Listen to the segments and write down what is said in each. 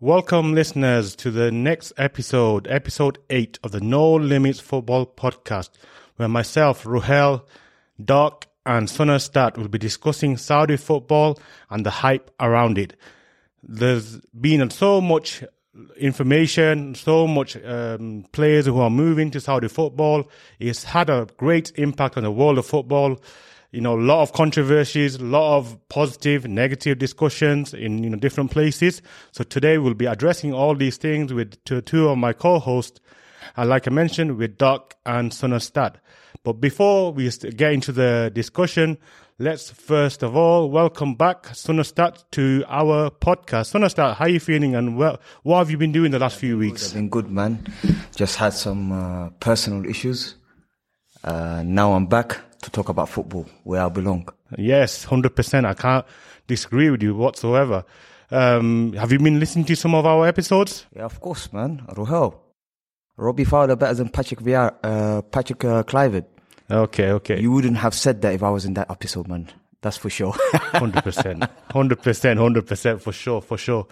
Welcome, listeners, to the next episode, episode 8 of the No Limits Football Podcast, where myself, Ruhel, Doc, and Sunastat will be discussing Saudi football and the hype around it. There's been so much information, so much um, players who are moving to Saudi football. It's had a great impact on the world of football you know, a lot of controversies, a lot of positive, negative discussions in, you know, different places. So today we'll be addressing all these things with two, of my co-hosts. And like I mentioned, with Doc and Sunastat. But before we get into the discussion, let's first of all welcome back Sunastat to our podcast. Sunastat, how are you feeling and what, what have you been doing the last few weeks? I've been good, man. Just had some uh, personal issues. Uh, now I'm back to talk about football where I belong. Yes, hundred percent. I can't disagree with you whatsoever. Um, have you been listening to some of our episodes? Yeah, of course, man. Ruhel, Robbie Fowler better than Patrick Vieira, uh, Patrick uh, Kluivert. Okay, okay. You wouldn't have said that if I was in that episode, man. That's for sure. Hundred percent, hundred percent, hundred percent for sure, for sure,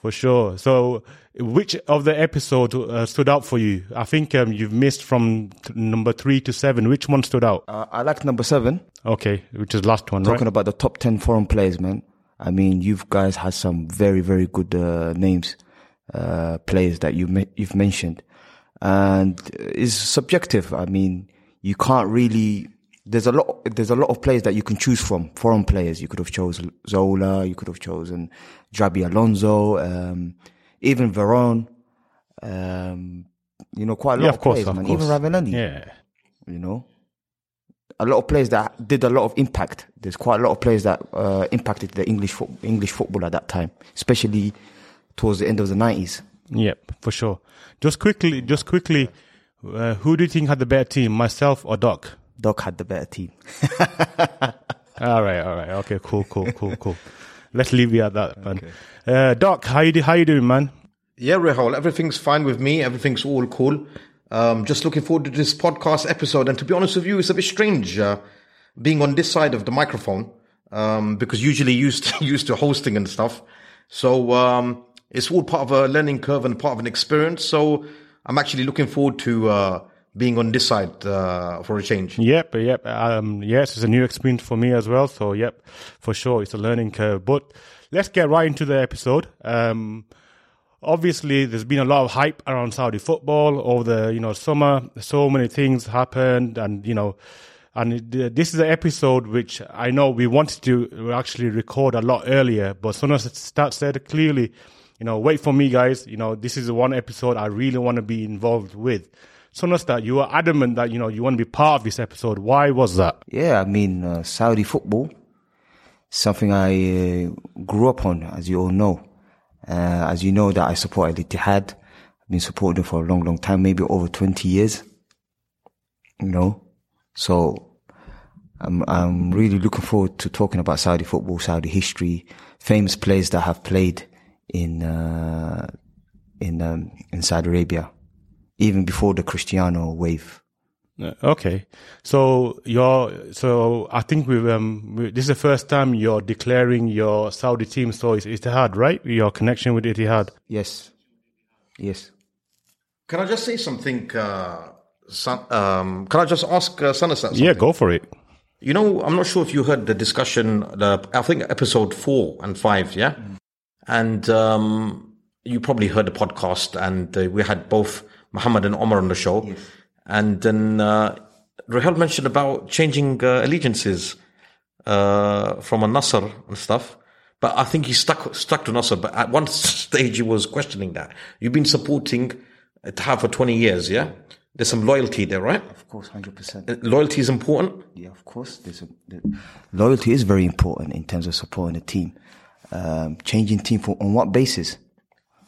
for sure. So, which of the episodes uh, stood out for you? I think um, you've missed from t- number three to seven. Which one stood out? Uh, I like number seven. Okay, which is last one, Talking right? about the top 10 foreign players, man. I mean, you guys had some very, very good uh, names, uh, players that you me- you've mentioned. And it's subjective. I mean, you can't really, there's a lot, there's a lot of players that you can choose from, foreign players. You could have chosen Zola, you could have chosen Xabi Alonso, um, even Veron, um, you know, quite a lot yeah, of, of course, players, of man. course. Even Ravanelli Yeah, you know. A lot of players that did a lot of impact. There's quite a lot of players that uh, impacted the English fo- English football at that time, especially towards the end of the nineties. yep, for sure. Just quickly, just quickly, uh, who do you think had the better team, myself or Doc? Doc had the better team. All right, all right, okay, cool, cool, cool, cool. Let's leave it at that, man. Uh, Doc, how you do- how you doing, man? Yeah, Rahul, everything's fine with me. Everything's all cool. Um, just looking forward to this podcast episode. And to be honest with you, it's a bit strange uh, being on this side of the microphone um, because usually used to, used to hosting and stuff. So um, it's all part of a learning curve and part of an experience. So I'm actually looking forward to uh, being on this side uh, for a change. Yep, yep. Um, yes, it's a new experience for me as well. So, yep, for sure, it's a learning curve. But let's get right into the episode. Um, obviously, there's been a lot of hype around Saudi football over the you know summer. So many things happened, and you know, and this is an episode which I know we wanted to actually record a lot earlier, but start said clearly, you know, wait for me, guys. You know, this is the one episode I really want to be involved with. Sunastat, you were adamant that you know you want to be part of this episode. Why was that? Yeah, I mean uh, Saudi football, something I uh, grew up on, as you all know. Uh, as you know, that I support Al Ittihad. I've been supporting them for a long, long time, maybe over twenty years. You know, so I'm I'm really looking forward to talking about Saudi football, Saudi history, famous players that have played in uh, in um, in Saudi Arabia, even before the Cristiano wave. Uh, Okay, so you're so I think we've um we, this is the first time you're declaring your Saudi team. So it's Ittihad, right? Your connection with Ittihad. Yes, yes. Can I just say something? Uh, son, um, can I just ask uh, Somerset something? Yeah, go for it. You know, I'm not sure if you heard the discussion, the, I think episode four and five, yeah? And um, you probably heard the podcast, and uh, we had both Muhammad and Omar on the show. And then uh, Ruhel mentioned about changing uh, allegiances uh, from a Nasser and stuff. But I think he stuck stuck to Nasser. But at one stage, he was questioning that. You've been supporting Ittihad for 20 years, yeah? There's some loyalty there, right? Of course, hundred percent. Uh, Loyalty is important. Yeah, of course. There's a, the, loyalty is very important in terms of supporting a team. Um, changing team for on what basis?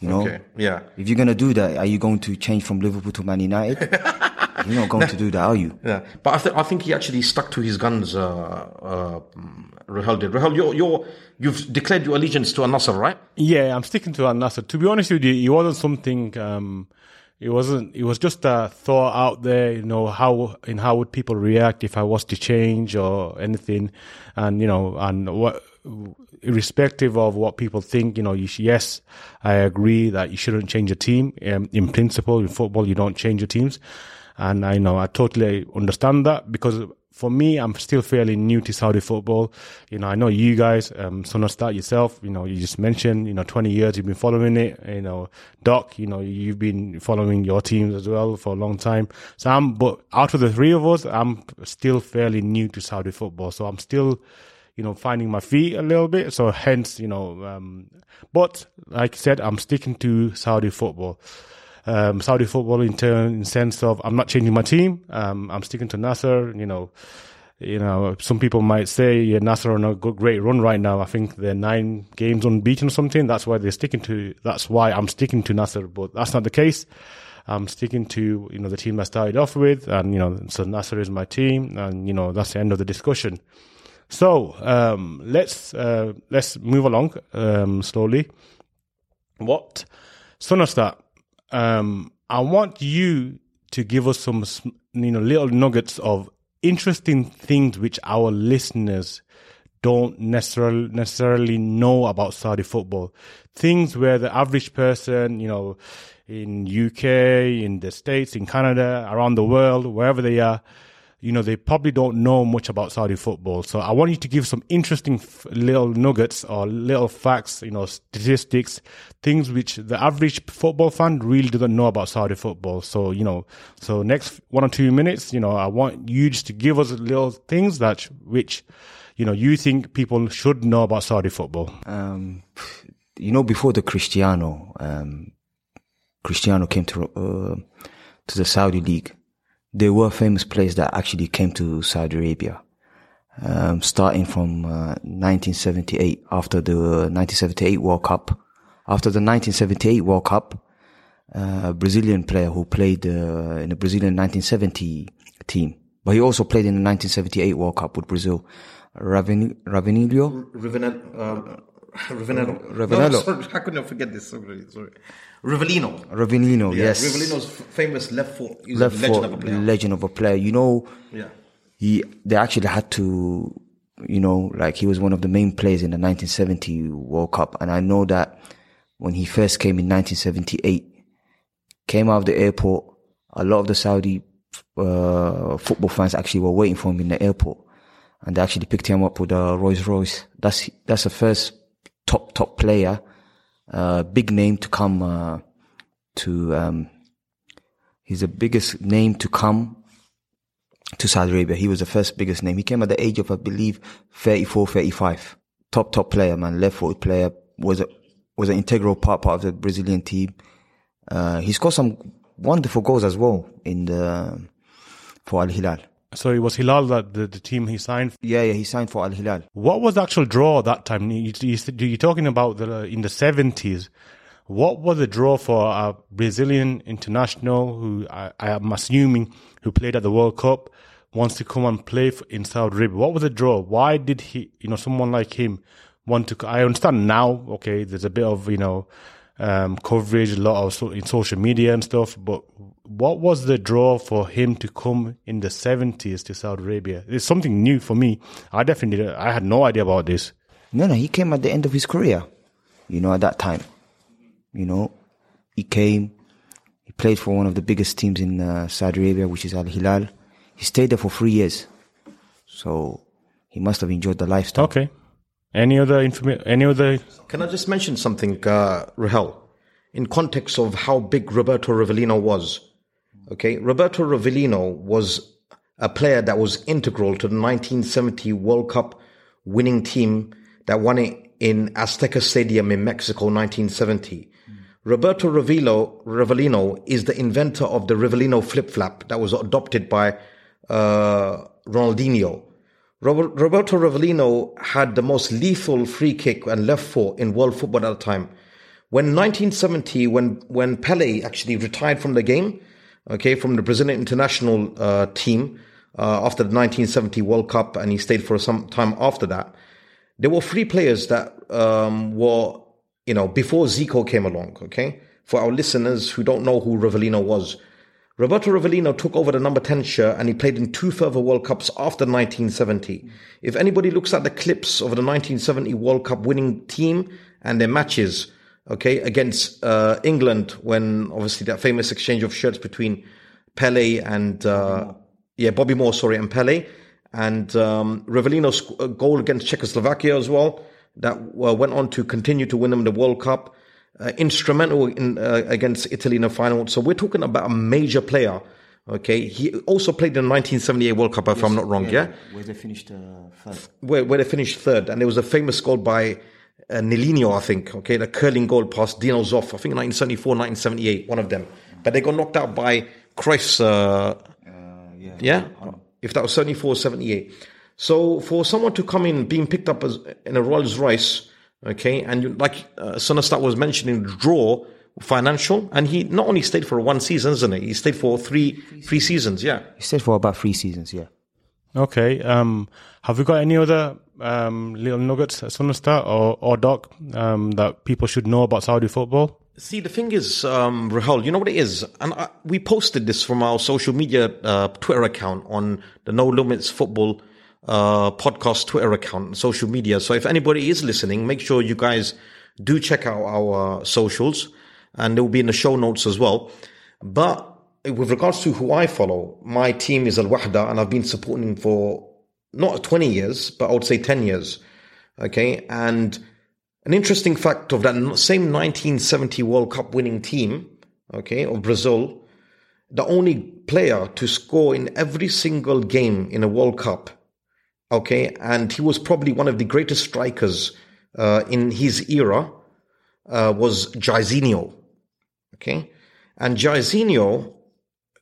You know, Okay, yeah. if you're gonna do that, are you going to change from Liverpool to Man United? you're not going to do that, are you? Yeah, but I, th- I think he actually stuck to his guns. Uh, uh, Ruhel did. Ruhel, you're, you're you've declared your allegiance to Al Nassr, right? Yeah, I'm sticking to Al Nassr. To be honest with you, it wasn't something. Um, it wasn't. It was just a thought out there. You know how and how would people react if I was to change or anything, and you know, and what irrespective of what people think, you know, you, yes, I agree that you shouldn't change a team. Um, in principle, in football, you don't change your teams. And I know I totally understand that because for me, I'm still fairly new to Saudi football. You know, I know you guys, um, start yourself, you know, you just mentioned, you know, 20 years you've been following it. You know, Doc, you know, you've been following your teams as well for a long time. So I'm, but out of the three of us, I'm still fairly new to Saudi football. So I'm still, you know, finding my feet a little bit. So hence, you know, um, but like I said, I'm sticking to Saudi football. Um, Saudi football in turn, in sense of I'm not changing my team. Um, I'm sticking to Nasser. You know, you know, some people might say, yeah, Nasser on a good, great run right now. I think they're nine games unbeaten or something. That's why they're sticking to. That's why I'm sticking to Nasser. But that's not the case. I'm sticking to you know the team I started off with, and you know, so Nasser is my team, and you know that's the end of the discussion. So um, let's uh, let's move along um, slowly. What Sunastat? Um, I want you to give us some you know little nuggets of interesting things which our listeners don't necessarily necessarily know about Saudi football. Things where the average person, you know, in UK, in the States, in Canada, around the world, wherever they are, you know, they probably don't know much about Saudi football. So I want you to give some interesting f- little nuggets or little facts, you know, statistics, things which the average football fan really doesn't know about Saudi football. So, you know, so next one or two minutes, you know, I want you just to give us little things that, which, you know, you think people should know about Saudi football. Um, you know, before the Cristiano, um, Cristiano came to, uh, to the Saudi league there were famous players that actually came to Saudi Arabia. Um, starting from uh, 1978, after the 1978 World Cup. After the 1978 World Cup, uh, a Brazilian player who played uh, in the Brazilian 1970 team, but he also played in the 1978 World Cup with Brazil. Ravin- Ravinilho? Ravinello. Ravinello. Ravinello. No, sorry, how could I forget this? Sorry, sorry. Rivellino. Rivellino, Yeah, yes. Rivellino's f- famous left foot. He's Left a legend foot, of a player. legend of a player. You know, yeah. he they actually had to you know like he was one of the main players in the 1970 world cup and i know that when he first came in 1978 came out of the airport a lot of the saudi uh, football fans actually were waiting for him in the airport and they actually picked him up with a rolls royce that's that's the first top top player uh, big name to come uh, to um, he's the biggest name to come to Saudi Arabia. He was the first biggest name. He came at the age of, I believe, 34, 35. Top, top player, man. Left footed player. Was a, was an integral part, part of the Brazilian team. Uh, he scored some wonderful goals as well in the, for Al Hilal. So it was Hilal that the, the team he signed. For. Yeah, yeah, he signed for Al Hilal. What was the actual draw that time? You, you, you're talking about the in the seventies. What was the draw for a Brazilian international who I, I am assuming who played at the World Cup wants to come and play for, in Saudi Arabia? What was the draw? Why did he, you know, someone like him want to? I understand now. Okay, there's a bit of you know um, coverage, a lot of so, in social media and stuff. But what was the draw for him to come in the 70s to Saudi Arabia? It's something new for me. I definitely, I had no idea about this. No, no, he came at the end of his career. You know, at that time. You know, he came, he played for one of the biggest teams in uh, Saudi Arabia, which is Al Hilal. He stayed there for three years. So he must have enjoyed the lifestyle. Okay. Any other information? Any other? Can I just mention something, uh, Ruhel, in context of how big Roberto Rivellino was? Okay, Roberto Rivellino was a player that was integral to the 1970 World Cup winning team that won it in Azteca Stadium in Mexico, 1970. Roberto Rivellino, Rivellino is the inventor of the Rivellino flip flap that was adopted by uh, Ronaldinho. Robert, Roberto Rivellino had the most lethal free kick and left foot in world football at the time. When 1970, when when Pele actually retired from the game, okay, from the Brazilian international uh, team uh, after the 1970 World Cup, and he stayed for some time after that. There were three players that um, were, you know, before Zico came along. Okay, for our listeners who don't know who Rivellino was, Roberto Rivellino took over the number 10 shirt and he played in two further World Cups after 1970. If anybody looks at the clips of the 1970 World Cup winning team and their matches, okay, against uh, England, when obviously that famous exchange of shirts between Pele and, uh, yeah, Bobby Moore, sorry, and Pele, and um, Rivellino's uh, goal against Czechoslovakia as well, that uh, went on to continue to win them the World Cup uh, instrumental in uh, against Italy in the final. So we're talking about a major player. Okay, he also played in the 1978 World Cup, if yes, I'm not wrong. Yeah, yeah? where they finished uh, third. Where where they finished third, and there was a famous goal by uh, Nelinho, I think. Okay, the curling goal past Dino Zoff. I think 1974, 1978, one of them. But they got knocked out by Cruyff's. Uh, uh, yeah, yeah? if that was 74, 78. So for someone to come in being picked up as in a Rolls Royce Okay, and you, like uh, Sunastat was mentioning, draw financial, and he not only stayed for one season, isn't it? He stayed for three three seasons. Yeah, he stayed for about three seasons. Yeah. Okay. Um, have we got any other um, little nuggets, Sunastat or or Doc, um, that people should know about Saudi football? See, the thing is, um, Rahul, you know what it is? And I, we posted this from our social media uh, Twitter account on the No Limits Football uh, podcast Twitter account, social media. So if anybody is listening, make sure you guys do check out our socials and it will be in the show notes as well. But with regards to who I follow, my team is Al Wahda and I've been supporting him for not 20 years, but I would say 10 years. Okay. And an interesting fact of that same 1970 World Cup winning team, okay, of Brazil, the only player to score in every single game in a World Cup Okay. And he was probably one of the greatest strikers uh, in his era, uh, was Jairzinho. Okay. And Jairzinho,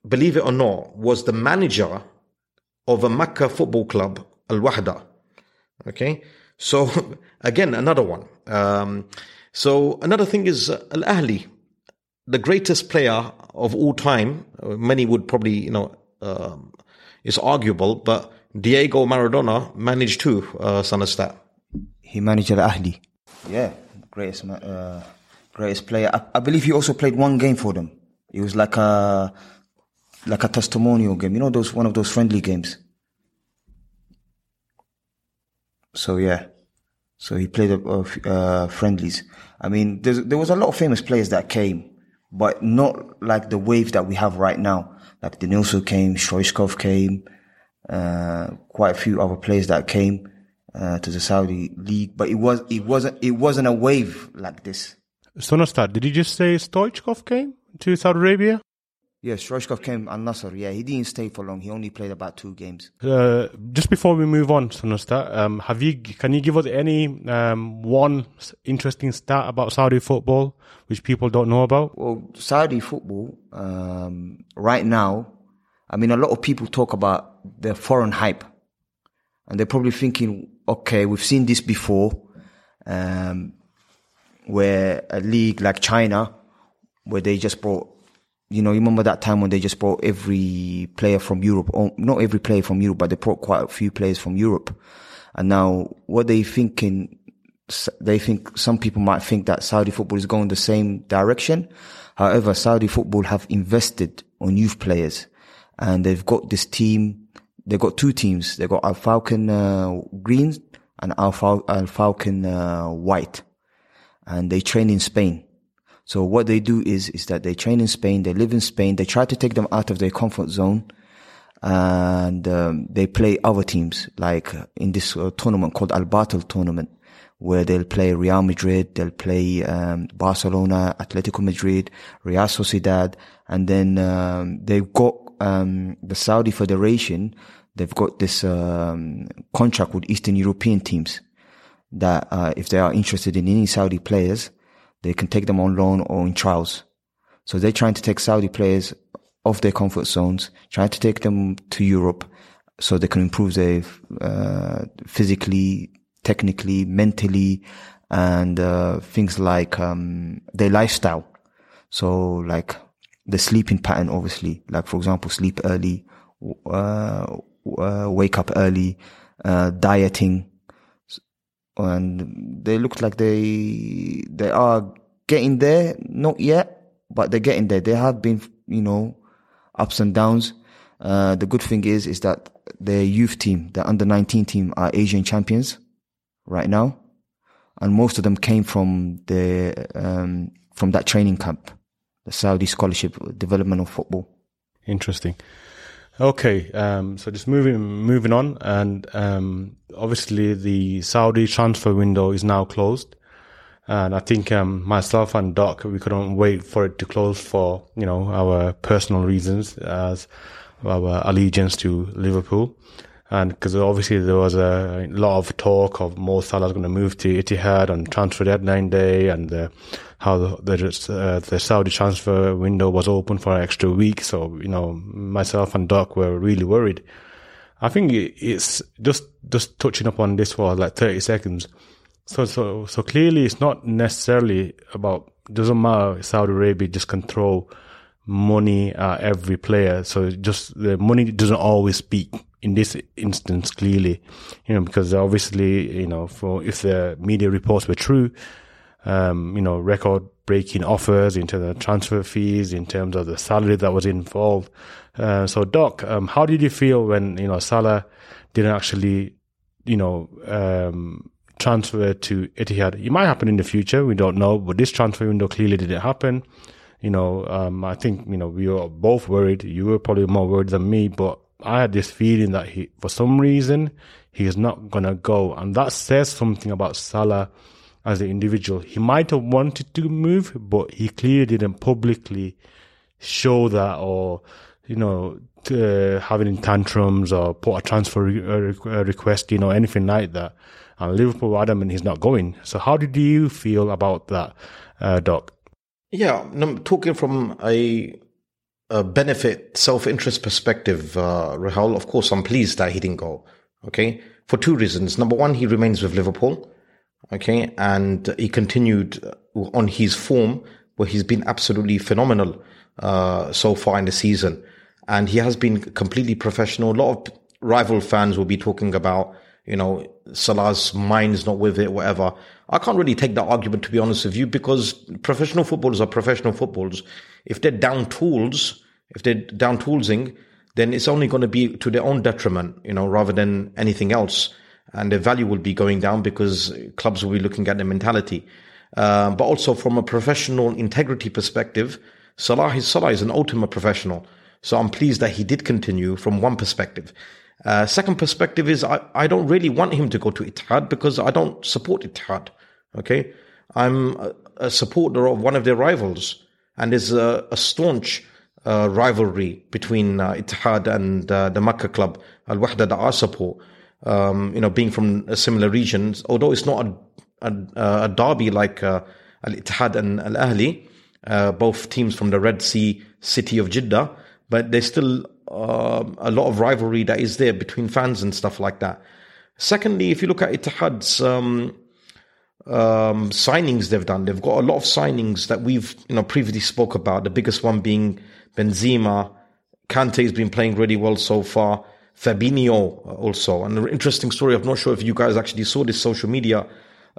believe it or not, was the manager of a Mecca football club, Al Wahda. Okay. So again, another one. Um, so another thing is uh, Al Ahli, the greatest player of all time. Many would probably, you know, um, it's arguable, but Diego Maradona managed to uh, Sunastat. He managed Al Ahli. Yeah, greatest, uh, greatest player. I, I, believe he also played one game for them. It was like a, like a testimonial game. You know, those one of those friendly games. So yeah, so he played a uh, friendlies. I mean, there was a lot of famous players that came, but not like the wave that we have right now. Like Denilson came, Stoichkov came, uh, quite a few other players that came uh, to the Saudi league, but it was it wasn't it wasn't a wave like this. Sunastat, did you just say Stoichkov came to Saudi Arabia? Yes, Stoichkov came Al Nassr. Yeah, he didn't stay for long. He only played about two games. Uh, just before we move on, Sunastat, um, have you can you give us any um, one interesting stat about Saudi football which people don't know about? Well, Saudi football um, right now I mean, a lot of people talk about the foreign hype and they're probably thinking, okay, we've seen this before, um, where a league like China, where they just brought, you know, you remember that time when they just brought every player from Europe, or not every player from Europe, but they brought quite a few players from Europe. And now what they thinking, they think some people might think that Saudi football is going the same direction. However, Saudi football have invested on youth players and they've got this team. They've got two teams. They've got Al Falcon uh, Green and Al, Fal- Al Falcon uh, White, and they train in Spain. So what they do is is that they train in Spain. They live in Spain. They try to take them out of their comfort zone, and um, they play other teams like in this uh, tournament called Al Batel tournament where they'll play Real Madrid, they'll play um, Barcelona, Atletico Madrid, Real Sociedad, and then um, they've got um, the Saudi Federation, they've got this um, contract with Eastern European teams that uh, if they are interested in any Saudi players, they can take them on loan or in trials. So they're trying to take Saudi players off their comfort zones, trying to take them to Europe so they can improve their uh, physically, technically, mentally, and uh, things like um, their lifestyle. So like the sleeping pattern, obviously, like for example, sleep early, uh, uh, wake up early, uh, dieting, and they look like they they are getting there. Not yet, but they're getting there. They have been, you know, ups and downs. Uh, the good thing is, is that the youth team, the under 19 team are Asian champions right now. And most of them came from the, um, from that training camp, the Saudi scholarship development of football. Interesting. Okay, um, so just moving moving on, and um, obviously the Saudi transfer window is now closed, and I think um, myself and Doc we couldn't wait for it to close for you know our personal reasons as our allegiance to Liverpool, and because obviously there was a lot of talk of Mo Salah going to move to Ittihad on transfer deadline day, and the how the the, uh, the Saudi transfer window was open for an extra week. So you know, myself and Doc were really worried. I think it's just just touching upon this for like thirty seconds. So so so clearly, it's not necessarily about doesn't matter. Saudi Arabia just control money uh, every player. So just the money doesn't always speak in this instance clearly, you know, because obviously, you know, for if the media reports were true, um, you know, record breaking offers into the transfer fees, in terms of the salary that was involved. Uh, so, Doc, um, how did you feel when, you know, Salah didn't actually, you know, um, transfer to Ittihad? It might happen in the future. We don't know, but this transfer window clearly didn't happen. You know, um, I think, you know, we were both worried. You were probably more worried than me, but I had this feeling that he, for some reason, he is not going to go. And that says something about Salah as an individual. He might have wanted to move, but he clearly didn't publicly show that or, you know, uh, having tantrums or put a transfer re- request, you know, anything like that. And Liverpool adamant he's not going. So how did you feel about that, uh, Doc? Yeah, I'm talking from a, a benefit, self-interest perspective, uh, Rahul. Of course, I'm pleased that he didn't go. Okay, for two reasons. Number one, he remains with Liverpool. Okay. And he continued on his form where he's been absolutely phenomenal, uh, so far in the season. And he has been completely professional. A lot of rival fans will be talking about, you know, Salah's mind's not with it, whatever. I can't really take that argument, to be honest with you, because professional footballers are professional footballers. If they're down tools, if they're down toolsing, then it's only going to be to their own detriment, you know, rather than anything else and the value will be going down because clubs will be looking at the mentality. Uh, but also from a professional integrity perspective, Salah Salah is an ultimate professional. So I'm pleased that he did continue from one perspective. Uh, second perspective is I, I don't really want him to go to Ittihad because I don't support Ittihad. Okay. I'm a, a supporter of one of their rivals and there's a, a staunch uh, rivalry between uh, Ittihad and uh, the Makkah club, Al Wahda that I support um, you know, being from a similar region, although it's not a, a, a derby like uh, Al Ittihad and Al Ahli, uh, both teams from the Red Sea city of Jeddah, but there's still uh, a lot of rivalry that is there between fans and stuff like that. Secondly, if you look at Ittihad's um, um, signings they've done, they've got a lot of signings that we've you know previously spoke about. The biggest one being Benzema. Kante has been playing really well so far. Fabinho also. And an interesting story, I'm not sure if you guys actually saw this social media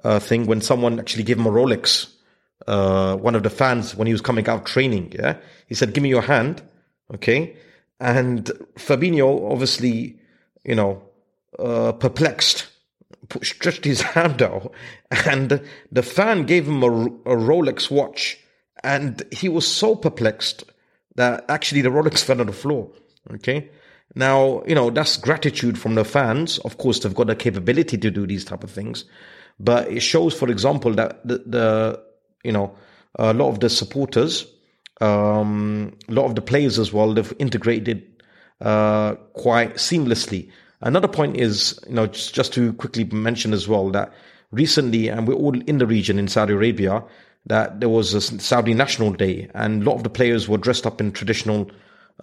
uh, thing when someone actually gave him a Rolex. Uh, one of the fans, when he was coming out training, yeah, he said, give me your hand. Okay. And Fabinho obviously, you know, uh, perplexed, stretched his hand out and the fan gave him a, a Rolex watch and he was so perplexed that actually the Rolex fell on the floor. Okay. Now, you know, that's gratitude from the fans. Of course, they've got the capability to do these type of things, but it shows, for example, that the, the you know, a lot of the supporters, um, a lot of the players as well, they've integrated uh, quite seamlessly. Another point is, you know, just, just to quickly mention as well that recently, and we're all in the region in Saudi Arabia, that there was a Saudi National Day, and a lot of the players were dressed up in traditional,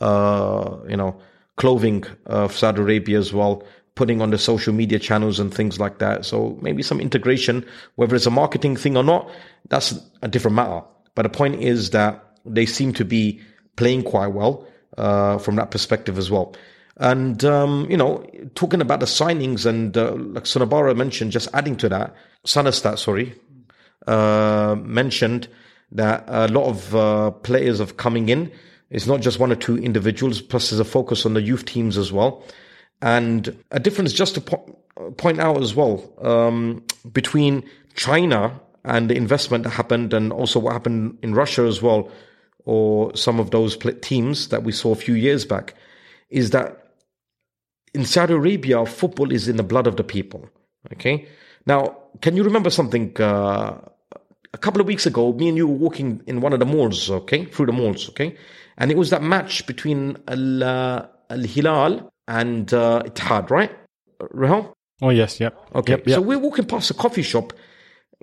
uh, you know, clothing of Saudi Arabia as well, putting on the social media channels and things like that. So maybe some integration, whether it's a marketing thing or not, that's a different matter. But the point is that they seem to be playing quite well uh, from that perspective as well. And, um, you know, talking about the signings and uh, like Sunabara mentioned, just adding to that, Sunastat, sorry, uh, mentioned that a lot of uh, players are coming in It's not just one or two individuals. Plus, there's a focus on the youth teams as well, and a difference just to po- point out as well um, between China and the investment that happened, and also what happened in Russia as well, or some of those teams that we saw a few years back, is that in Saudi Arabia, football is in the blood of the people. Okay. Now, can you remember something? Uh, a couple of weeks ago, me and you were walking in one of the malls, okay, through the malls, okay, and it was that match between Al, uh, Al Hilal and uh, Ittihad, right? Rahul? Oh yes, yep. Okay, Yep, yep. so we're walking past a coffee shop.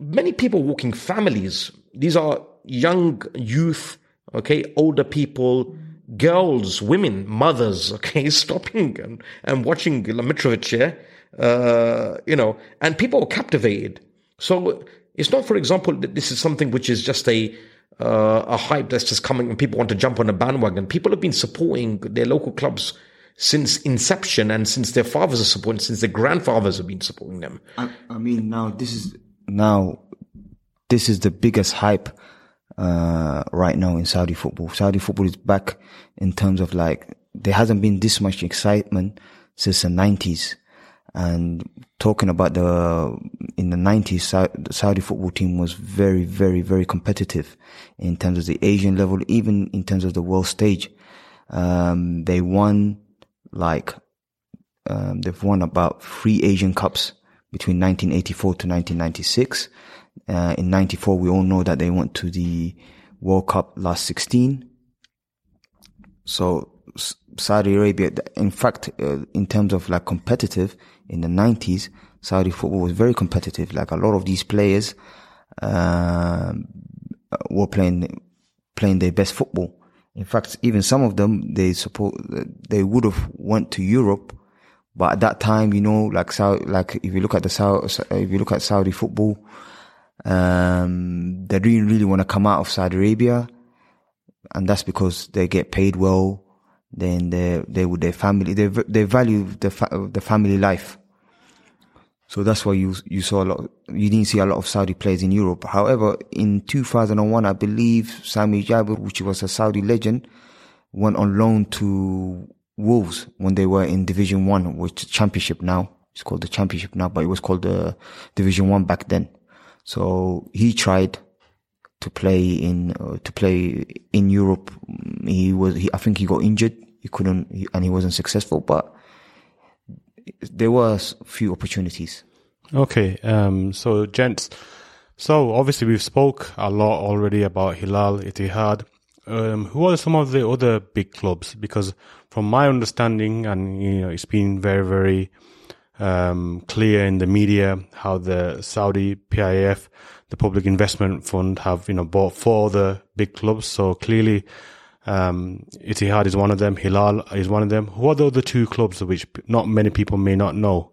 Many people walking, families. These are young youth, okay, older people, girls, women, mothers, okay, stopping and, and watching Mitrovic here, uh, you know, and people are captivated. So it's not, for example, that this is something which is just a uh, a hype that's just coming and people want to jump on a bandwagon. People have been supporting their local clubs since inception and since their fathers are supporting, since their grandfathers have been supporting them. I, I mean, now this is now this is the biggest hype uh, right now in Saudi football. Saudi football is back in terms of like there hasn't been this much excitement since the nineties. And talking about the in the nineties, the Saudi football team was very, very, very competitive in terms of the Asian level, even in terms of the world stage. Um, they won like um, they've won about three Asian Cups between 1984 to 1996. Uh, in 94, we all know that they went to the World Cup last 16. So Saudi Arabia, in fact, uh, in terms of like competitive in the 90s, Saudi football was very competitive. Like a lot of these players, uh, were playing, playing their best football. In fact, even some of them, they support, they would have went to Europe. But at that time, you know, like Saudi, like if you look at the Saudi, if you look at Saudi football, um, they didn't really want to come out of Saudi Arabia. And that's because they get paid well. Then they, they their family, they, they value the, fa- the family life. So that's why you, you saw a lot, you didn't see a lot of Saudi players in Europe. However, in 2001, I believe Sami Jabir, which was a Saudi legend, went on loan to Wolves when they were in Division One, which championship now. It's called the championship now, but it was called the Division One back then. So he tried to play in uh, to play in Europe. He was, he, I think, he got injured. He couldn't, and he wasn't successful. But there was few opportunities. Okay, um, so gents, so obviously we've spoke a lot already about Hilal, Ittihad. Um, who are some of the other big clubs? Because from my understanding, and you know, it's been very, very um, clear in the media how the Saudi PIF, the Public Investment Fund, have you know bought four other big clubs. So clearly, um, Ittihad is one of them. Hilal is one of them. Who are the other two clubs which not many people may not know?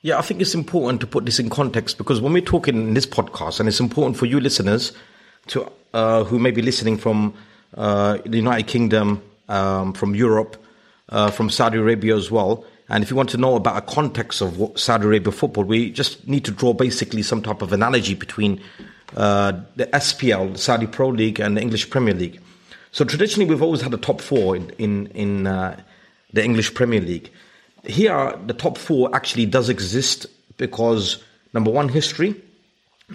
Yeah, I think it's important to put this in context because when we're talking in this podcast, and it's important for you listeners to uh, who may be listening from uh, the United Kingdom, um, from Europe, uh, from Saudi Arabia as well. And if you want to know about a context of what Saudi Arabia football, we just need to draw basically some type of analogy between uh, the SPL, the Saudi Pro League, and the English Premier League. So traditionally, we've always had a top four in in, in uh, the English Premier League. Here, the top four actually does exist because number one, history,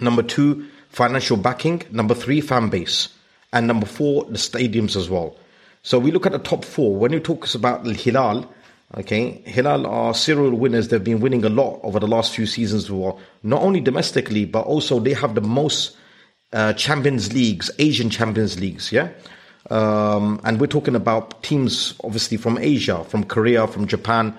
number two, financial backing, number three, fan base, and number four, the stadiums as well. So we look at the top four. When you talk about Al Hilal, okay, Hilal are serial winners. They've been winning a lot over the last few seasons as well, not only domestically but also they have the most uh, Champions Leagues, Asian Champions Leagues, yeah. Um, and we're talking about teams obviously from Asia, from Korea, from Japan,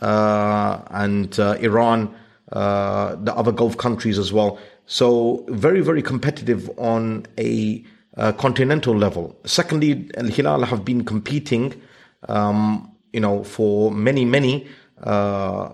uh, and uh, Iran, uh, the other Gulf countries as well. So very, very competitive on a uh, continental level. Secondly, Al Hilal have been competing, um, you know, for many, many uh,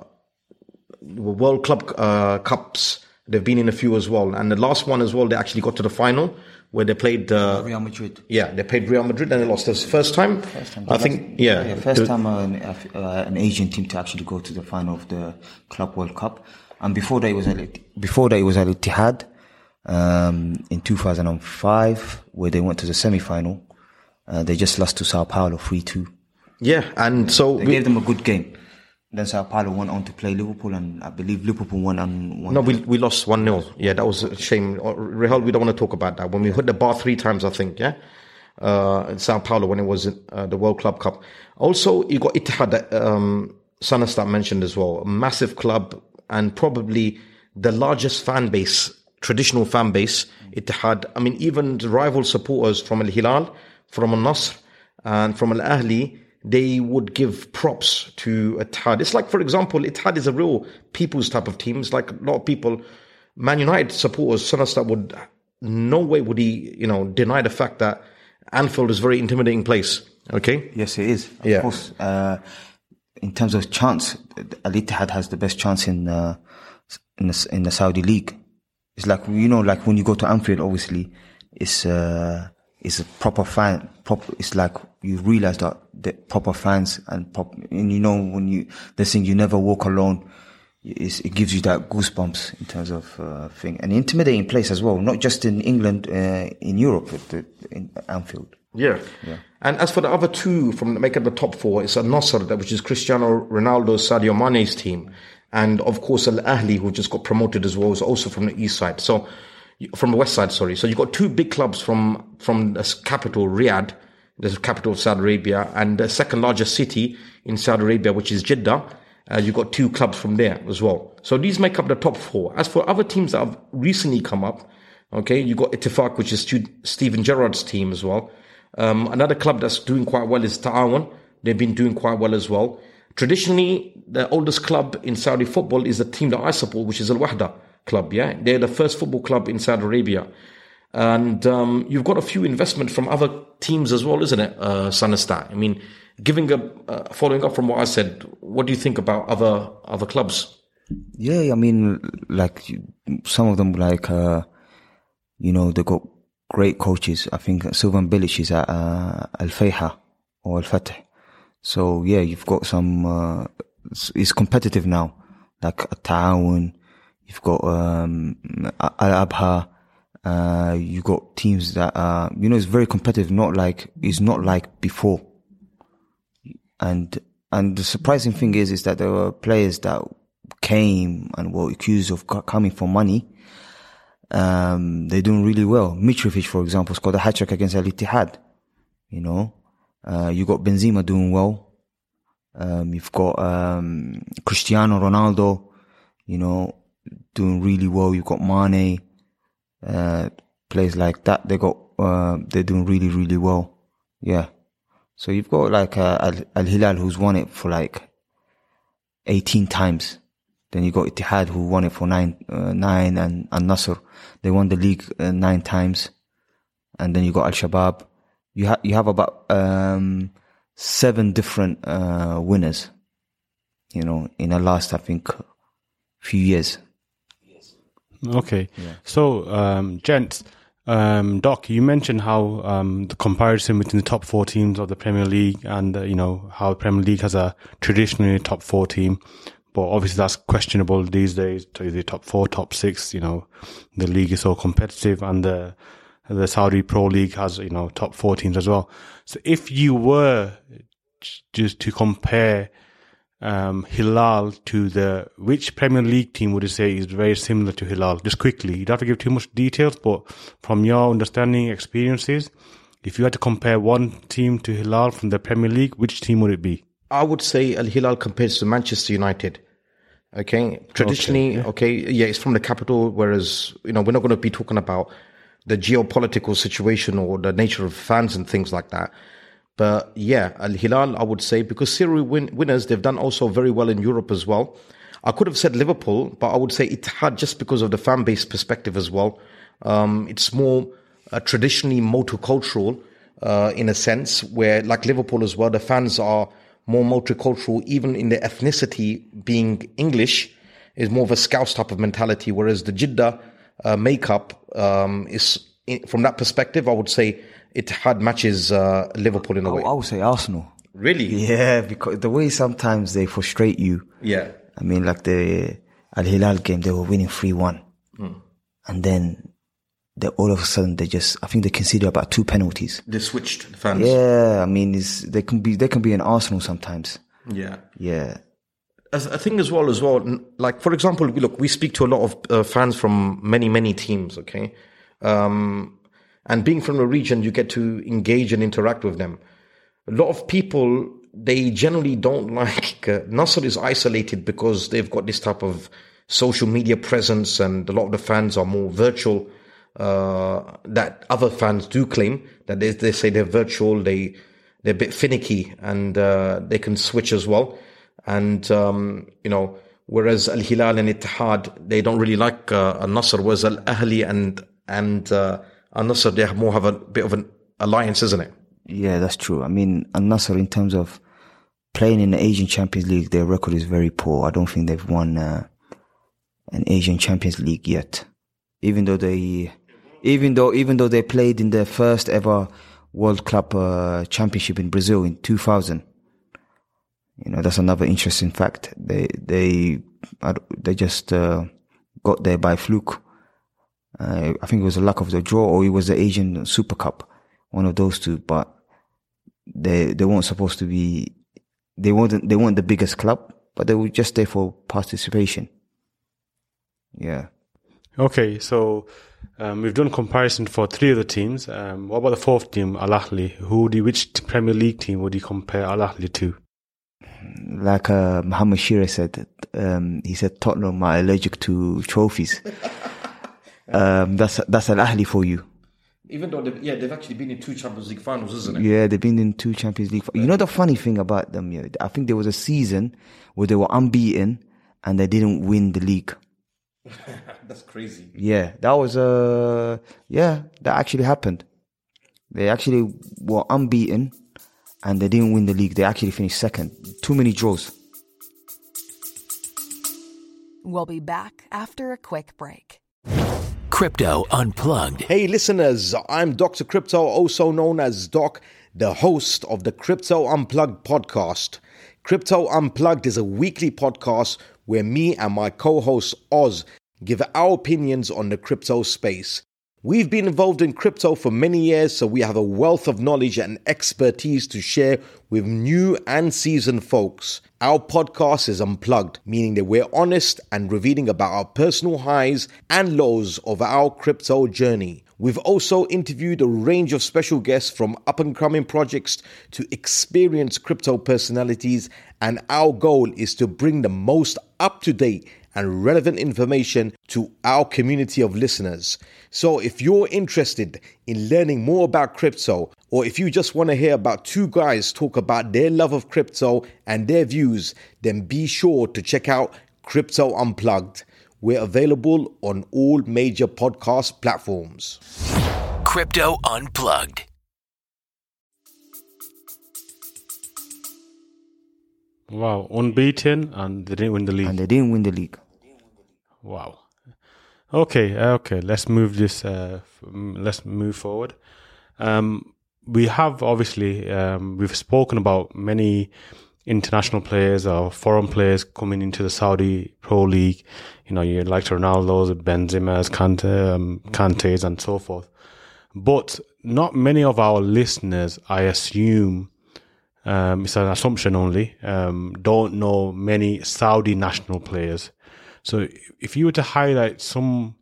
World Club uh, Cups. They've been in a few as well, and the last one as well. They actually got to the final where they played uh, Real Madrid. Yeah, they played Real Madrid and they lost. This first time. First time. I think. Yeah. yeah first time uh, an, uh, an Asian team to actually go to the final of the Club World Cup, and before that it was Al, before that it was Al Ittihad um, in 2005 where they went to the semi-final, Uh, they just lost to Sao Paulo 3-2. Yeah, and so They we, gave them a good game. Then Sao Paulo went on to play Liverpool, and I believe Liverpool won on one. no, we we lost one 0 Yeah, that was a shame. Uh, Ruhel, we don't want to talk about that. When we hit the bar three times, I think. Yeah, uh, in Sao Paulo when it was uh, the World Club Cup. Also, you got Ittihad that um, Sunastat mentioned as well. A massive club and probably the largest fan base, traditional fan base. Ittihad. I mean, even the rival supporters from Al Hilal, from Al Nasr, and from Al Ahli, they would give props to Ittihad. It's like, for example, Ittihad is a real people's type of team. It's like a lot of people, Man United supporters, Sunastat would, no way would he, you know, deny the fact that Anfield is a very intimidating place. Okay. Yes, it is. Of Yeah. course. Uh, in terms of chance, Al Ittihad has the best chance in uh, in the, in the Saudi league. It's like you know, like when you go to Anfield, obviously, it's uh, it's a proper fan. Proper. It's like you realize that the proper fans and prop, and you know when you the thing you never walk alone. It gives you that goosebumps in terms of uh, thing, an intimidating place as well. Not just in England, uh, in Europe, at the, in Anfield. Yeah. And as for the other two from making the top four, it's Al that which is Cristiano Ronaldo, Sadio Mane's team. And of course, Al Ahli, who just got promoted as well, is also from the east side. So, from the west side, sorry. So you've got two big clubs from, from the capital, Riyadh, the capital of Saudi Arabia, and the second largest city in Saudi Arabia, which is Jeddah. Uh, you've got two clubs from there as well. So these make up the top four. As for other teams that have recently come up, okay, you've got Ittifaq, which is Stu- Steven Gerrard's team as well. Um, another club that's doing quite well is Ta'awan. They've been doing quite well as well. Traditionally, the oldest club in Saudi football is the team that I support, which is Al Wahda club. Yeah, they're the first football club in Saudi Arabia, and um, you've got a few investment from other teams as well, isn't it, uh, Sanistar? I mean, giving a uh, following up from what I said, what do you think about other other clubs? Yeah, I mean, like some of them, like uh, you know, they got great coaches. I think Slaven Bilic is at uh, Al Fayha or Al Fatah. So yeah, you've got some. Uh, it's, competitive now, like Ta'awun. You've got um, Al Abha. Uh, you got teams that uh, you know, it's very competitive. Not like it's not like before. And and the surprising thing is, is that there were players that came and were accused of coming for money. Um, they're doing really well. Mitrovic, for example, scored a hat trick against Al Ittihad. You know, uh, you got Benzema doing well. Um, you've got um, Cristiano Ronaldo, you know, doing really well. You've got Mane, uh, players like that. They got uh, they're doing really, really well. Yeah. So you've got like uh, Al, Al Hilal who's won it for like 18 times. Then you got Ittihad who won it for nine, uh, nine and Al Nasr. They won the league uh, nine times. And then you got Al Shabab. You have, you have about, um, seven different, uh, winners, you know, in the last, I think, few years. Okay. So, um, gents, um, Doc, you mentioned how um, the comparison between the top four teams of the Premier League and uh, you know how Premier League has a traditionally top four team, but obviously that's questionable these days. To the top four, top six, you know, the league is so competitive, and the the Saudi Pro League has you know top four teams as well. So, if you were just to compare um, Hilal to the which Premier League team would you say is very similar to Hilal? Just quickly, you don't have to give too much details, but from your understanding, experiences, if you had to compare one team to Hilal from the Premier League, which team would it be? I would say Al Hilal compares to Manchester United. Okay, traditionally, okay, yeah. it's from the capital. Whereas you know we're not going to be talking about the geopolitical situation or the nature of fans and things like that. But yeah, Al Hilal, I would say because serial win- winners, they've done also very well in Europe as well. I could have said Liverpool, but I would say Ittihad just because of the fan base perspective as well. Um, it's more uh, traditionally multicultural uh, in a sense, where like Liverpool as well, the fans are more multicultural, even in their ethnicity being English, is more of a Scouse type of mentality. Whereas the Jeddah uh, makeup um, is, in, from that perspective, I would say Ittihad matches uh, Liverpool in a way. I would say Arsenal. Really? Yeah, because the way sometimes they frustrate you. Yeah. I mean, like the Al Hilal game, they were winning 3 1. And then they all of a sudden they just I think they conceded about two penalties. They switched the fans. Yeah, I mean, it's, they can be they can be an Arsenal sometimes. Yeah. Yeah, As a thing as well, as well, like for example, we look, we speak to a lot of uh, fans from many, many teams, okay? Um, and being from the region, you get to engage and interact with them. A lot of people, they generally don't like, uh, Nassr is isolated because they've got this type of social media presence and a lot of the fans are more virtual, uh, that other fans do claim that they, they say they're virtual, they, they're a bit finicky and, uh, they can switch as well. And, um, you know, whereas Al Hilal and Ittihad, they don't really like, uh, Al Nassr, whereas Al Ahli and, and, uh, Al Nassr, they have more have a bit of an alliance, isn't it? yeah, that's true. I mean, Al Nassr in terms of playing in the Asian Champions League, their record is very poor. I don't think they've won uh, an Asian Champions League yet, even though they, even though even though they played in their first ever World Club uh, Championship in Brazil in 2000. You know, that's another interesting fact. They they they just uh, got there by fluke. Uh, I think it was a luck of the draw, or it was the Asian Super Cup, one of those two. But they they weren't supposed to be. They weren't they weren't the biggest club, but they were just there for participation. Yeah. Okay, so um, we've done comparison for three of the teams. Um, what about the fourth team, Al Ahli? Who do which Premier League team would you compare Al Ahli to? Like uh, Muhammad Shira said, um, he said Tottenham are allergic to trophies. um, that's that's Al Ahli for you. Even though, they've, yeah, they've actually been in two Champions League finals, isn't it? Yeah, they've been in two Champions League. You know the funny thing about them, yeah, I think there was a season where they were unbeaten and they didn't win the league. That's crazy. Yeah, that was uh yeah, that actually happened. They actually were unbeaten and they didn't win the league. They actually finished second. Too many draws. We'll be back after a quick break. Crypto Unplugged. Hey, listeners, I'm Dr. Crypto, also known as Doc, the host of the Crypto Unplugged podcast. Crypto Unplugged is a weekly podcast where me and my co host Oz give our opinions on the crypto space. We've been involved in crypto for many years, so we have a wealth of knowledge and expertise to share with new and seasoned folks. Our podcast is unplugged, meaning that we're honest and revealing about our personal highs and lows of our crypto journey. We've also interviewed a range of special guests from up and coming projects to experienced crypto personalities, and our goal is to bring the most up to date and relevant information to our community of listeners. So, if you're interested in learning more about crypto, or if you just want to hear about two guys talk about their love of crypto and their views, then be sure to check out Crypto Unplugged. We're available on all major podcast platforms. Crypto Unplugged. Wow, unbeaten and they didn't win the league. And they didn't win the league. Wow. Okay, uh, okay. Let's move this. Uh, f- let's move forward. Um, we have obviously um, we've spoken about many international players or foreign players coming into the Saudi Pro League. You know, you like Ronaldo's, Benzema's, Kante, um, Kante's, and so forth. But not many of our listeners, I assume, um, it's an assumption only, um, don't know many Saudi national players. So if you were to highlight some,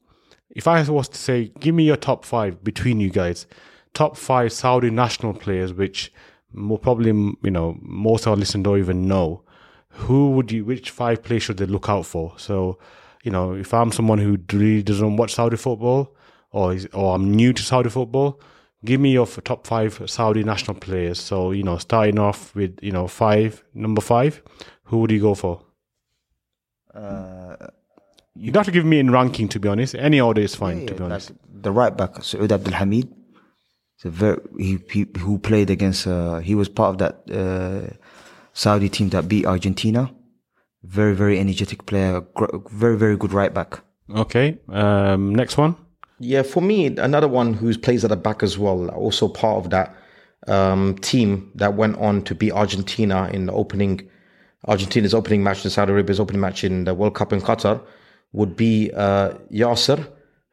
if I was to say, give me your top five between you guys, top five Saudi national players, which more probably, you know, most of our listeners don't even know, who would you, which five players should they look out for? So, you know, if I'm someone who really doesn't watch Saudi football or is, or I'm new to Saudi football, give me your top five Saudi national players. So, you know, starting off with, you know, five, number five, who would you go for? You don't have to give me in ranking, to be honest. Any order is fine, to be Yeah, honest. like the right back, Saud Abdul Hamid. Very, he, he, who played against, uh, he was part of that, uh, Saudi team that beat Argentina. Very, very energetic player. gr- Very, very good right back. Okay. Um, next one. Yeah, for me, another one who plays at the back as well, also part of that um, team that went on to beat Argentina in the opening, Argentina's opening match and Saudi Arabia's opening match in the World Cup in Qatar, would be uh, Yasser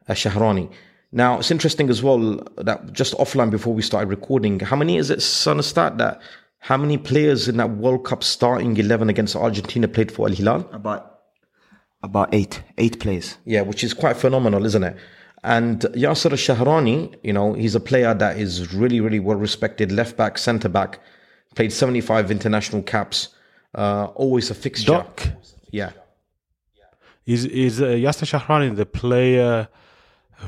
Shahrani. Now it's interesting as well that just offline before we started recording, how many is it Sunastat that how many players in that World Cup starting eleven against Argentina played for Al Hilal? About about eight eight players. Yeah, which is quite phenomenal, isn't it? And Yasser Shahrani, you know, he's a player that is really, really well respected. Left back, centre back, played 75 international caps, uh, always a fixture. Doc, Yeah. is is uh, Yasser Shahrani the player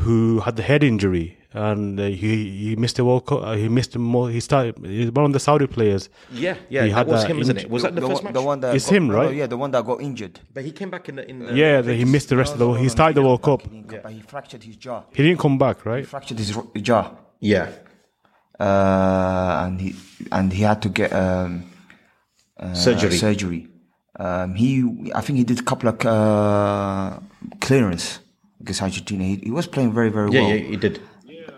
who had the head injury and uh, he he missed the World Cup? Uh, he missed the more. He started. He's one of the Saudi players. Yeah, yeah, He that was that him, isn't inj- it? Was that the, first one, match? the one that It's got- him, no, no, right? yeah, the one that got injured. But he came back in the. In the Yeah, the, he missed the rest of the. He started the World Cup. He didn't come He fractured his jaw. He didn't come back, right? He fractured his jaw, yeah. uh, and he and he had to get um, uh, Surgery. Surgery. Um, he, I think he did a couple of uh, clearance against Argentina. He, he was playing very, very Yeah, well. yeah, he did.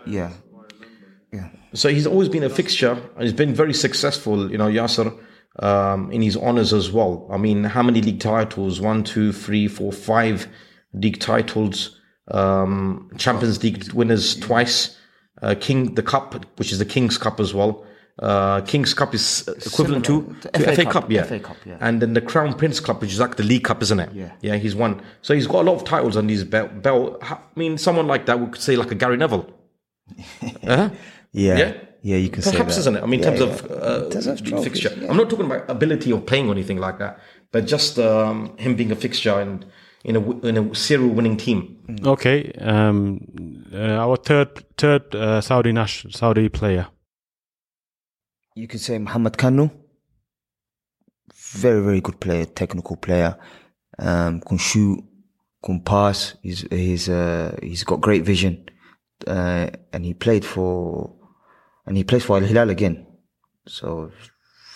Yeah, yeah. So he's always been a fixture. and He's been very successful, you know, Yasser, um, in his honours as well. I mean, how many league titles? One, two, three, four, five league titles. Um, Champions League winners twice. Uh, King, the Cup, which is the King's Cup as well. Uh, King's Cup is equivalent Similar to, to to FA FA Cup, Cup, yeah. FA Cup, yeah. And then the Crown Prince Cup, which is like the League Cup, isn't it? Yeah. Yeah, he's won. So he's got a lot of titles on his belt. belt. I mean, someone like that, would say like a Gary Neville. Uh-huh. Yeah, Yeah? yeah, you can say Perhaps, that. isn't it? I mean, in Yeah, terms yeah. of uh, In terms of trophies, fixture. yeah. I'm not talking about ability of playing or anything like that, but just um, him being a fixture and in a w- in a serial winning team. Okay. Um, uh, our third third uh, Saudi national Saudi player. You can say Muhammad Kanno. Very, very good player, technical player. Um, can shoot, can pass. He's he's uh, he's got great vision, uh, and he played for, and he plays for Al Hilal again. So,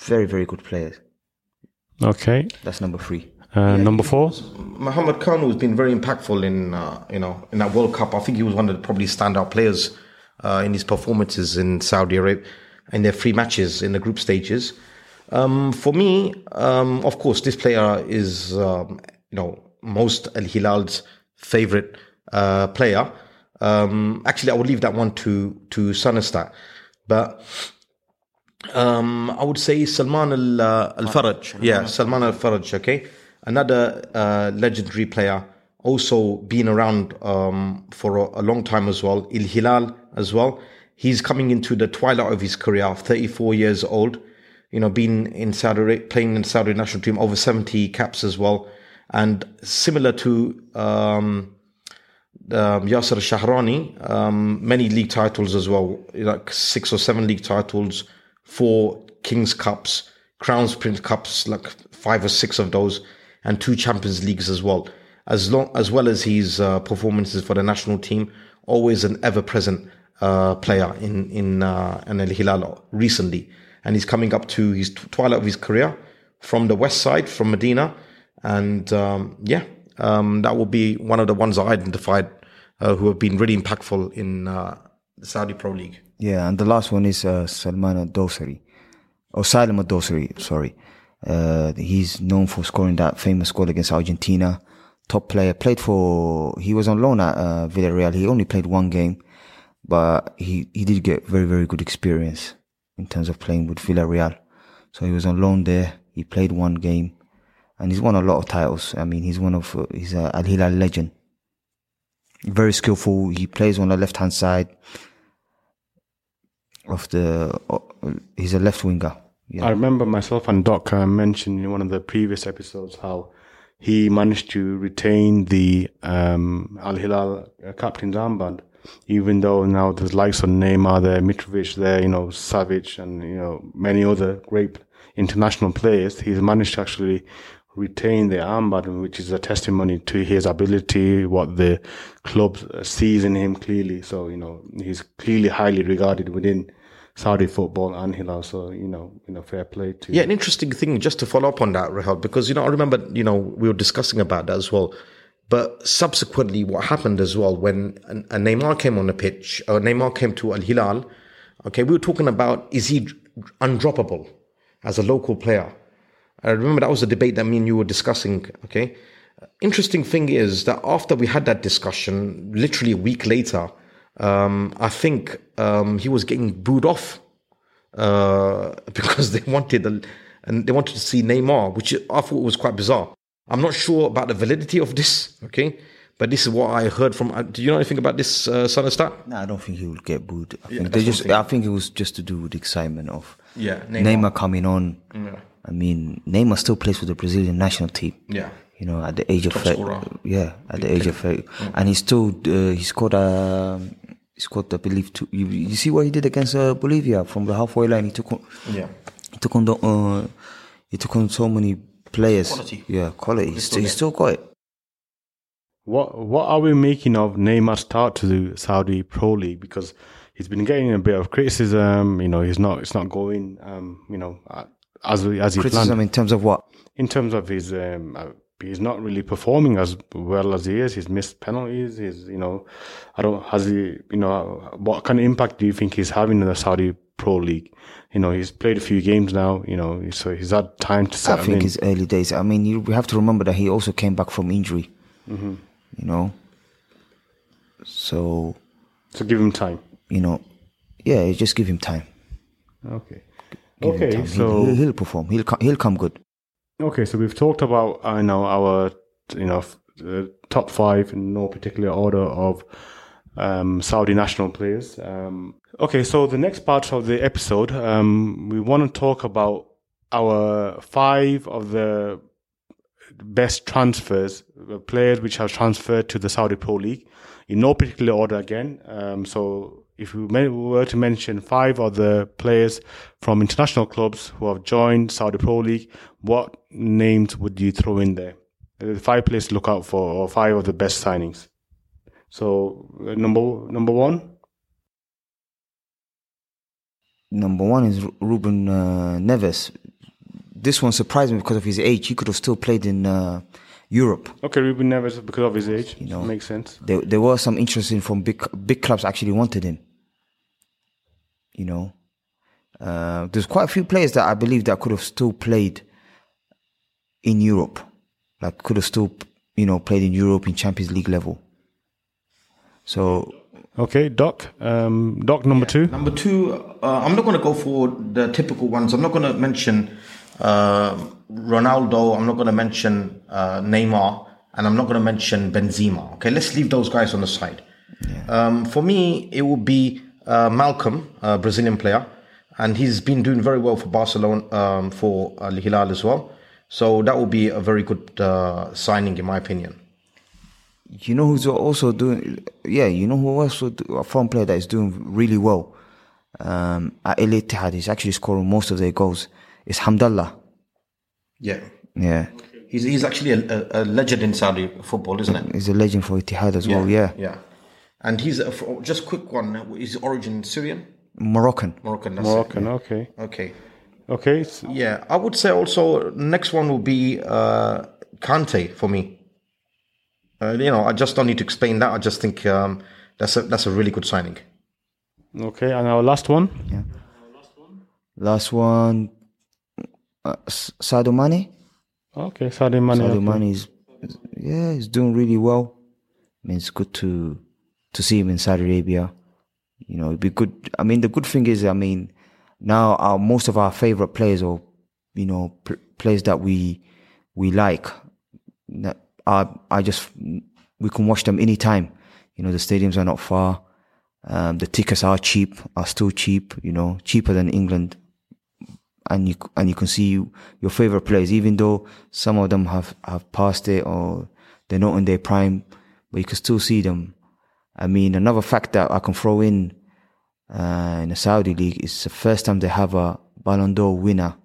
very, very good player. Okay. That's number three. Uh, number four. Mohamed Kanno has been very impactful in uh, you know in that World Cup. I think he was one of the probably standout players uh, in his performances in Saudi Arabia in their three matches in the group stages. Um, for me, um, of course, this player is um, you know most Al Hilal's favorite uh, player. Um, actually, I would leave that one to to Sunastat, but um, I would say Salman Al uh, Al Faraj. Yeah, Salman Al Faraj. Okay, another uh, legendary player, also been around um, for a, a long time as well. Il Hilal as well. He's coming into the twilight of his career. Thirty-four years old. You know, been in Saudi playing in Saudi national team, over seventy caps as well, and similar to. Um, um, Yasser Shahrani, um, many league titles as well, like six or seven league titles, four Kings Cups, Crowns Prince Cups, like five or six of those, and two Champions Leagues as well. As long as well as his uh, performances for the national team, always an ever-present uh, player in in uh, in Al Hilal recently, and he's coming up to his twilight of his career from the west side, from Medina, and um, yeah, um, that will be one of the ones I identified uh, who have been really impactful in uh, the Saudi Pro League. Yeah, and the last one is uh, Salman al-Dosari. Oh, Salim al-Dosari, sorry. Uh, he's known for scoring that famous goal against Argentina. Top player. Played for, he was on loan at uh, Villarreal. He only played one game, but he, he did get very, very good experience in terms of playing with Villarreal. So he was on loan there. He played one game and he's won a lot of titles. I mean, he's one of, he's a Al Hilal legend. Very skillful. He plays on the left hand side of the. Uh, he's a left winger. Yeah. I remember myself and Doc uh, mentioned in one of the previous episodes how he managed to retain the um, Al Hilal uh, captain's armband, even though now there's likes of Neymar there, Mitrovic there, you know, Savic, and you know many other great international players. He's managed to actually retain the armband, which is a testimony to his ability, what the club sees in him clearly. So you know he's clearly highly regarded within Saudi football and Hilal. So you know, you know, fair play to Yeah, an interesting thing just to follow up on that, Ruhel, because you know I remember you know we were discussing about that as well. But subsequently, what happened as well when a, Neymar came on the pitch, or Neymar came to Al Hilal, okay, we were talking about is he undroppable as a local player? I remember that was a debate that me and you were discussing. Okay, interesting thing is that after we had that discussion, literally a week later, um, I think um, he was getting booed off uh, because they wanted a, and they wanted to see Neymar, which I thought was quite bizarre. I'm not sure about the validity of this, okay, but this is what I heard from. Uh, do you know anything about this, uh, Sunastat? No, I don't think he will get booed. I think that's they just. I think it was just to do with the excitement of Yeah, Neymar, coming on. I mean, Neymar still plays for the Brazilian national team. Yeah. You know, at the age of Top 30, scorer. yeah, at the age of 30. and he still uh, he scored a he scored I believe two. You, you see what he did against uh, Bolivia from the halfway line. He took on, Yeah. he took on the, uh, he took on so many players. Quality. Yeah, quality. He's still, still he's still got it. What what are we making of Neymar's start to the Saudi Pro League? Because he's been getting a bit of criticism. You know, he's not it's not going. Um, you know, as as he Criticism planned in terms of what? in terms of his. Um, uh, he's not really performing as well as he is. He's missed penalties. He's you know, I don't has he you know what kind of impact do you think he's having in the Saudi Pro League? You know, he's played a few games now. You know, so he's had time to I think in. it's early days. I mean, you we have to remember that he also came back from injury. Mm-hmm. You know, so So give him time. you know, yeah, just give him time. Okay. Okay, so he'll, he'll, perform. He'll come, he'll come good. Okay, so we've talked about I know our you know uh, top five in no particular order of um, Saudi national players. Um, okay, so the next part of the episode, um, we want to talk about our five of the best transfers, uh, players which have transferred to the Saudi Pro League in no particular order again. Um, so if we were to mention five other players from international clubs who have joined Saudi Pro League, what names would you throw in there? The five players to look out for, or five of the best signings. So uh, number number one, Number one is Ruben uh, Neves. This one surprised me because of his age. He could have still played in uh, Europe. okay, Ruben Neves because of his age, You know. makes sense. There, there was some interest in from big big clubs actually wanted him. You know, uh, there's quite a few players that I believe that could have still played in Europe, like could have still you know played in Europe in Champions League level. So Okay, Doc, um, Doc number two. Number two, uh, I'm not going to go for the typical ones. I'm not going to mention uh, Ronaldo. I'm not going to mention uh, Neymar, and I'm not going to mention Benzema. Okay, let's leave those guys on the side. Um, for me, it will be uh, Malcom, a Brazilian player, and he's been doing very well for Barcelona um, for Al Hilal as well. So that will be a very good uh, signing, in my opinion. you know who's also doing? Yeah, you know who also do, a foreign player that is doing really well um, at El Ittihad. He's actually scoring most of their goals. It's Hamdallah. Yeah, Yeah, he's he's actually a, a, a legend in Saudi football, isn't it? he's a legend for Ittihad as well. Yeah, Yeah. And he's a, just quick one. His origin Syrian, Moroccan. Moroccan. That's Moroccan, It. okay. Okay. Okay, s- Yeah, I would say also next one will be uh, Kante for me. Uh, you know, I just don't need to explain that. I just think um, that's a that's a really good signing. okay, and our last one. Yeah. Last one. Last one, uh, Sadio Mane. Okay, Sadio Mane. Sadio. Mane is, yeah, he's doing really well. I mean, it's good to to see him in Saudi Arabia. You know, it'd be good. I mean, the good thing is, I mean, now our most of our favorite players, or you know, pl- players that we we like, that are I just we can watch them anytime. You know, the stadiums are not far. Um, the tickets are cheap, are still cheap. You know, cheaper than England and you and you can see your favorite players, even though some of them have have passed it or they're not in their prime, but you can still see them. I mean, another fact that I can throw in uh, in the Saudi league is the first time they have a Ballon d'Or winner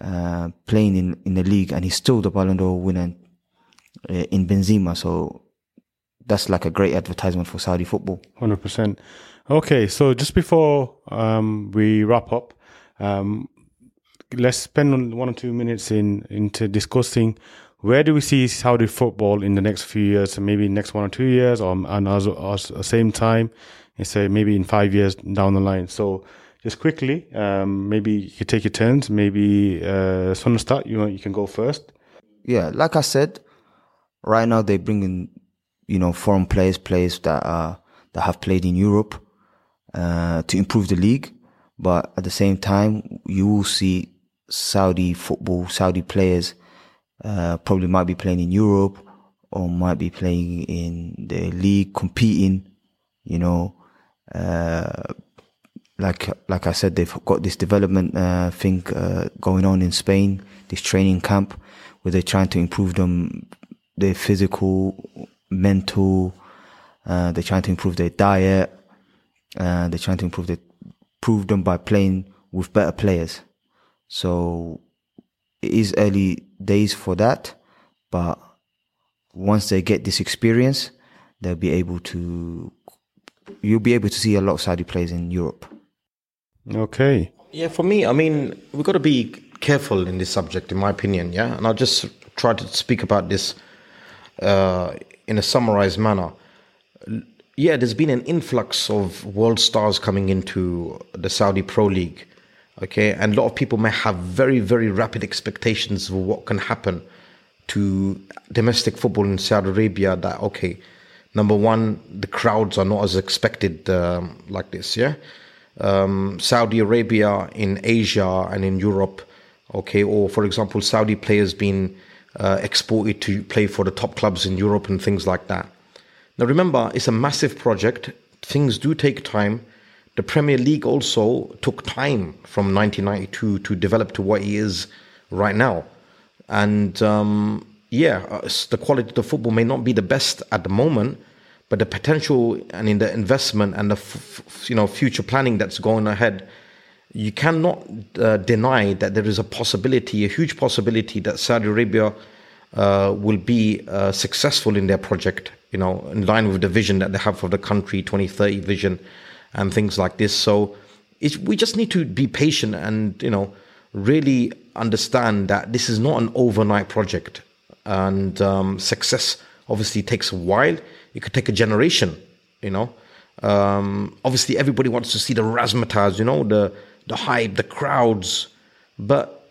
uh, playing in in the league, and he's still the Ballon d'Or winner uh, in Benzema. So that's like a great advertisement for Saudi football. Hundred percent. Okay, so just before um, we wrap up, um, let's spend one or two minutes in into discussing where do we see Saudi football in the next few years, maybe next one or two years, or and as at the same time, and say maybe in five years down the line. So just quickly, um, maybe you take your turns. Maybe uh, start. You you can go first. yeah, like I said, right now they bring in, you know, foreign players, players that are that have played in Europe uh, to improve the league. But at the same time, you will see Saudi football, Saudi players uh, probably might be playing in Europe or might be playing in the league, competing. You know, uh, like like I said, they've got this development uh, thing uh, going on in Spain, this training camp where they're trying to improve them, their physical, mental. Uh, they're trying to improve their diet. Uh, they're trying to improve their, prove them by playing with better players. So it is early days for that, but once they get this experience, they'll be able to. You'll be able to see a lot of Saudi players in Europe. Okay. Yeah, for me, I mean, we've got to be careful in this subject, in my opinion. Yeah, and I'll just try to speak about this uh, in a summarized manner. Yeah, there's been an influx of world stars coming into the Saudi Pro League. Okay, and a lot of people may have very, very rapid expectations of what can happen to domestic football in Saudi Arabia. That okay, number one, the crowds are not as expected um, like this. Yeah, um, Saudi Arabia in Asia and in Europe, okay, or for example, Saudi players being uh, exported to play for the top clubs in Europe and things like that. Now, remember, it's a massive project. Things do take time. The Premier League also took time from 1992 to develop to what it is right now. And um, yeah, uh, the quality of the football may not be the best at the moment, but the potential and in the investment and the f- you know future planning that's going ahead, you cannot uh, deny that there is a possibility, a huge possibility that Saudi Arabia uh, will be uh, successful in their project. You know, in line with the vision that they have for the country, 2030 vision, and things like this. So we just need to be patient and you know really understand that this is not an overnight project, and um, success obviously takes a while it could take a generation, you know. Um, obviously, everybody wants to see the razzmatazz, you know, the the hype, the crowds, but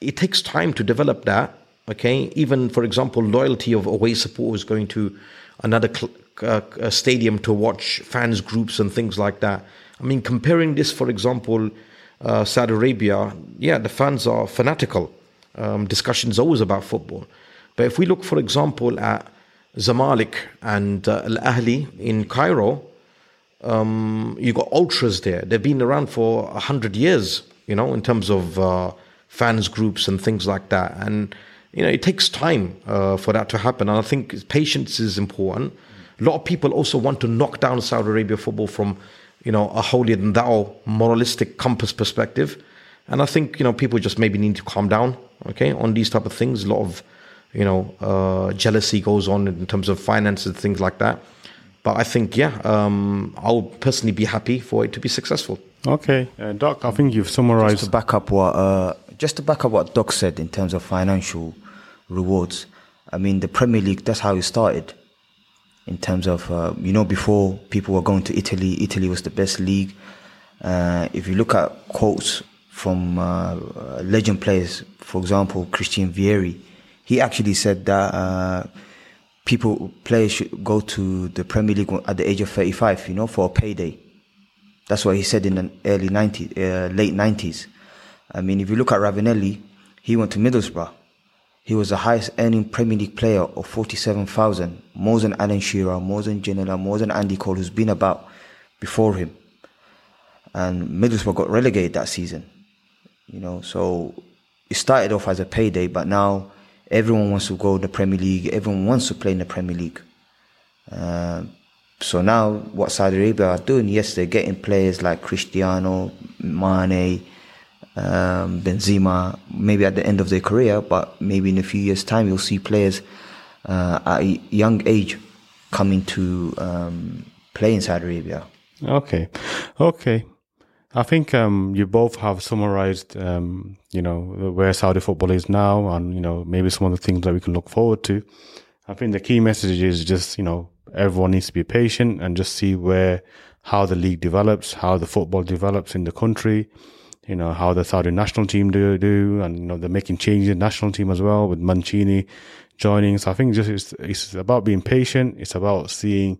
it takes time to develop that. Okay, even for example, loyalty of away supporters going to another cl- uh, stadium to watch fans groups and things like that. I mean, comparing this, for example, uh, Saudi Arabia, yeah, the fans are fanatical. Um, discussions always about football, but if we look, for example, at Zamalek and uh, Al Ahli in Cairo, um, you got ultras there. They've been around for a hundred years, you know, in terms of uh, fans groups and things like that. And you know, it takes time uh, for that to happen. And I think patience is important. A lot of people also want to knock down Saudi Arabia football from, you know, a holier than thou moralistic compass perspective. And I think you know people just maybe need to calm down, okay, on these type of things. A lot of you know, uh, jealousy goes on in terms of finances things like that. But I think, yeah, um, I'll personally be happy for it to be successful. Okay, uh, Doc, I think you've summarized. Just to back up what, uh, just to back up what Doc said in terms of financial rewards. I mean, the Premier League, that's how it started. In terms of, uh, you know, before people were going to Italy, Italy was the best league. Uh, if you look at quotes from uh, legend players, for example, Christian Vieri, he actually said that uh, people players should go to the Premier League at the age of 35, you know, for a payday. That's what he said in the early 90s, uh, late 90s. I mean, if you look at Ravanelli, he went to Middlesbrough. He was the highest earning Premier League player of 47,000, more than Alan Shearer, more than Ginola, more than Andy Cole, who's been about before him. And Middlesbrough got relegated that season. You know, so it started off as a payday, but now everyone wants to go to the Premier League. Everyone wants to play in the Premier League. Uh, so now, what Saudi Arabia are doing, yes, they're getting players like Cristiano, Mane, um, Benzema, maybe at the end of their career, but maybe in a few years' time, you'll see players uh, at a young age coming to um, play in Saudi Arabia. Okay, okay. I think um, you both have summarized, um, you know, where Saudi football is now, and you know, maybe some of the things that we can look forward to. I think the key message is just, you know, everyone needs to be patient and just see where, how the league develops, how the football develops in the country, you know, how the Saudi national team do, do, and, you know, they're making changes in the national team as well with Mancini joining. So I think just it's, it's about being patient. It's about seeing,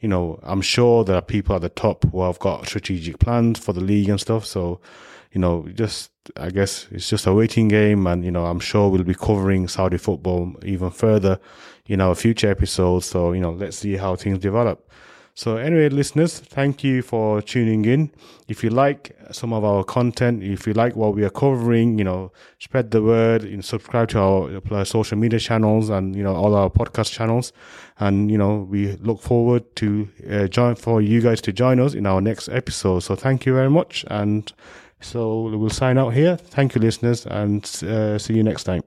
you know, I'm sure there are people at the top who have got strategic plans for the league and stuff. So, you know, just, I guess it's just a waiting game. And, you know, I'm sure we'll be covering Saudi football even further in our future episodes. So, you know, let's see how things develop. So anyway, listeners, thank you for tuning in. If you like some of our content, if you like what we are covering, you know, spread the word, you subscribe to our social media channels and, you know, all our podcast channels. And, you know, we look forward to uh, join for you guys to join us in our next episode. So thank you very much. And so we'll sign out here. Thank you, listeners, and uh, see you next time.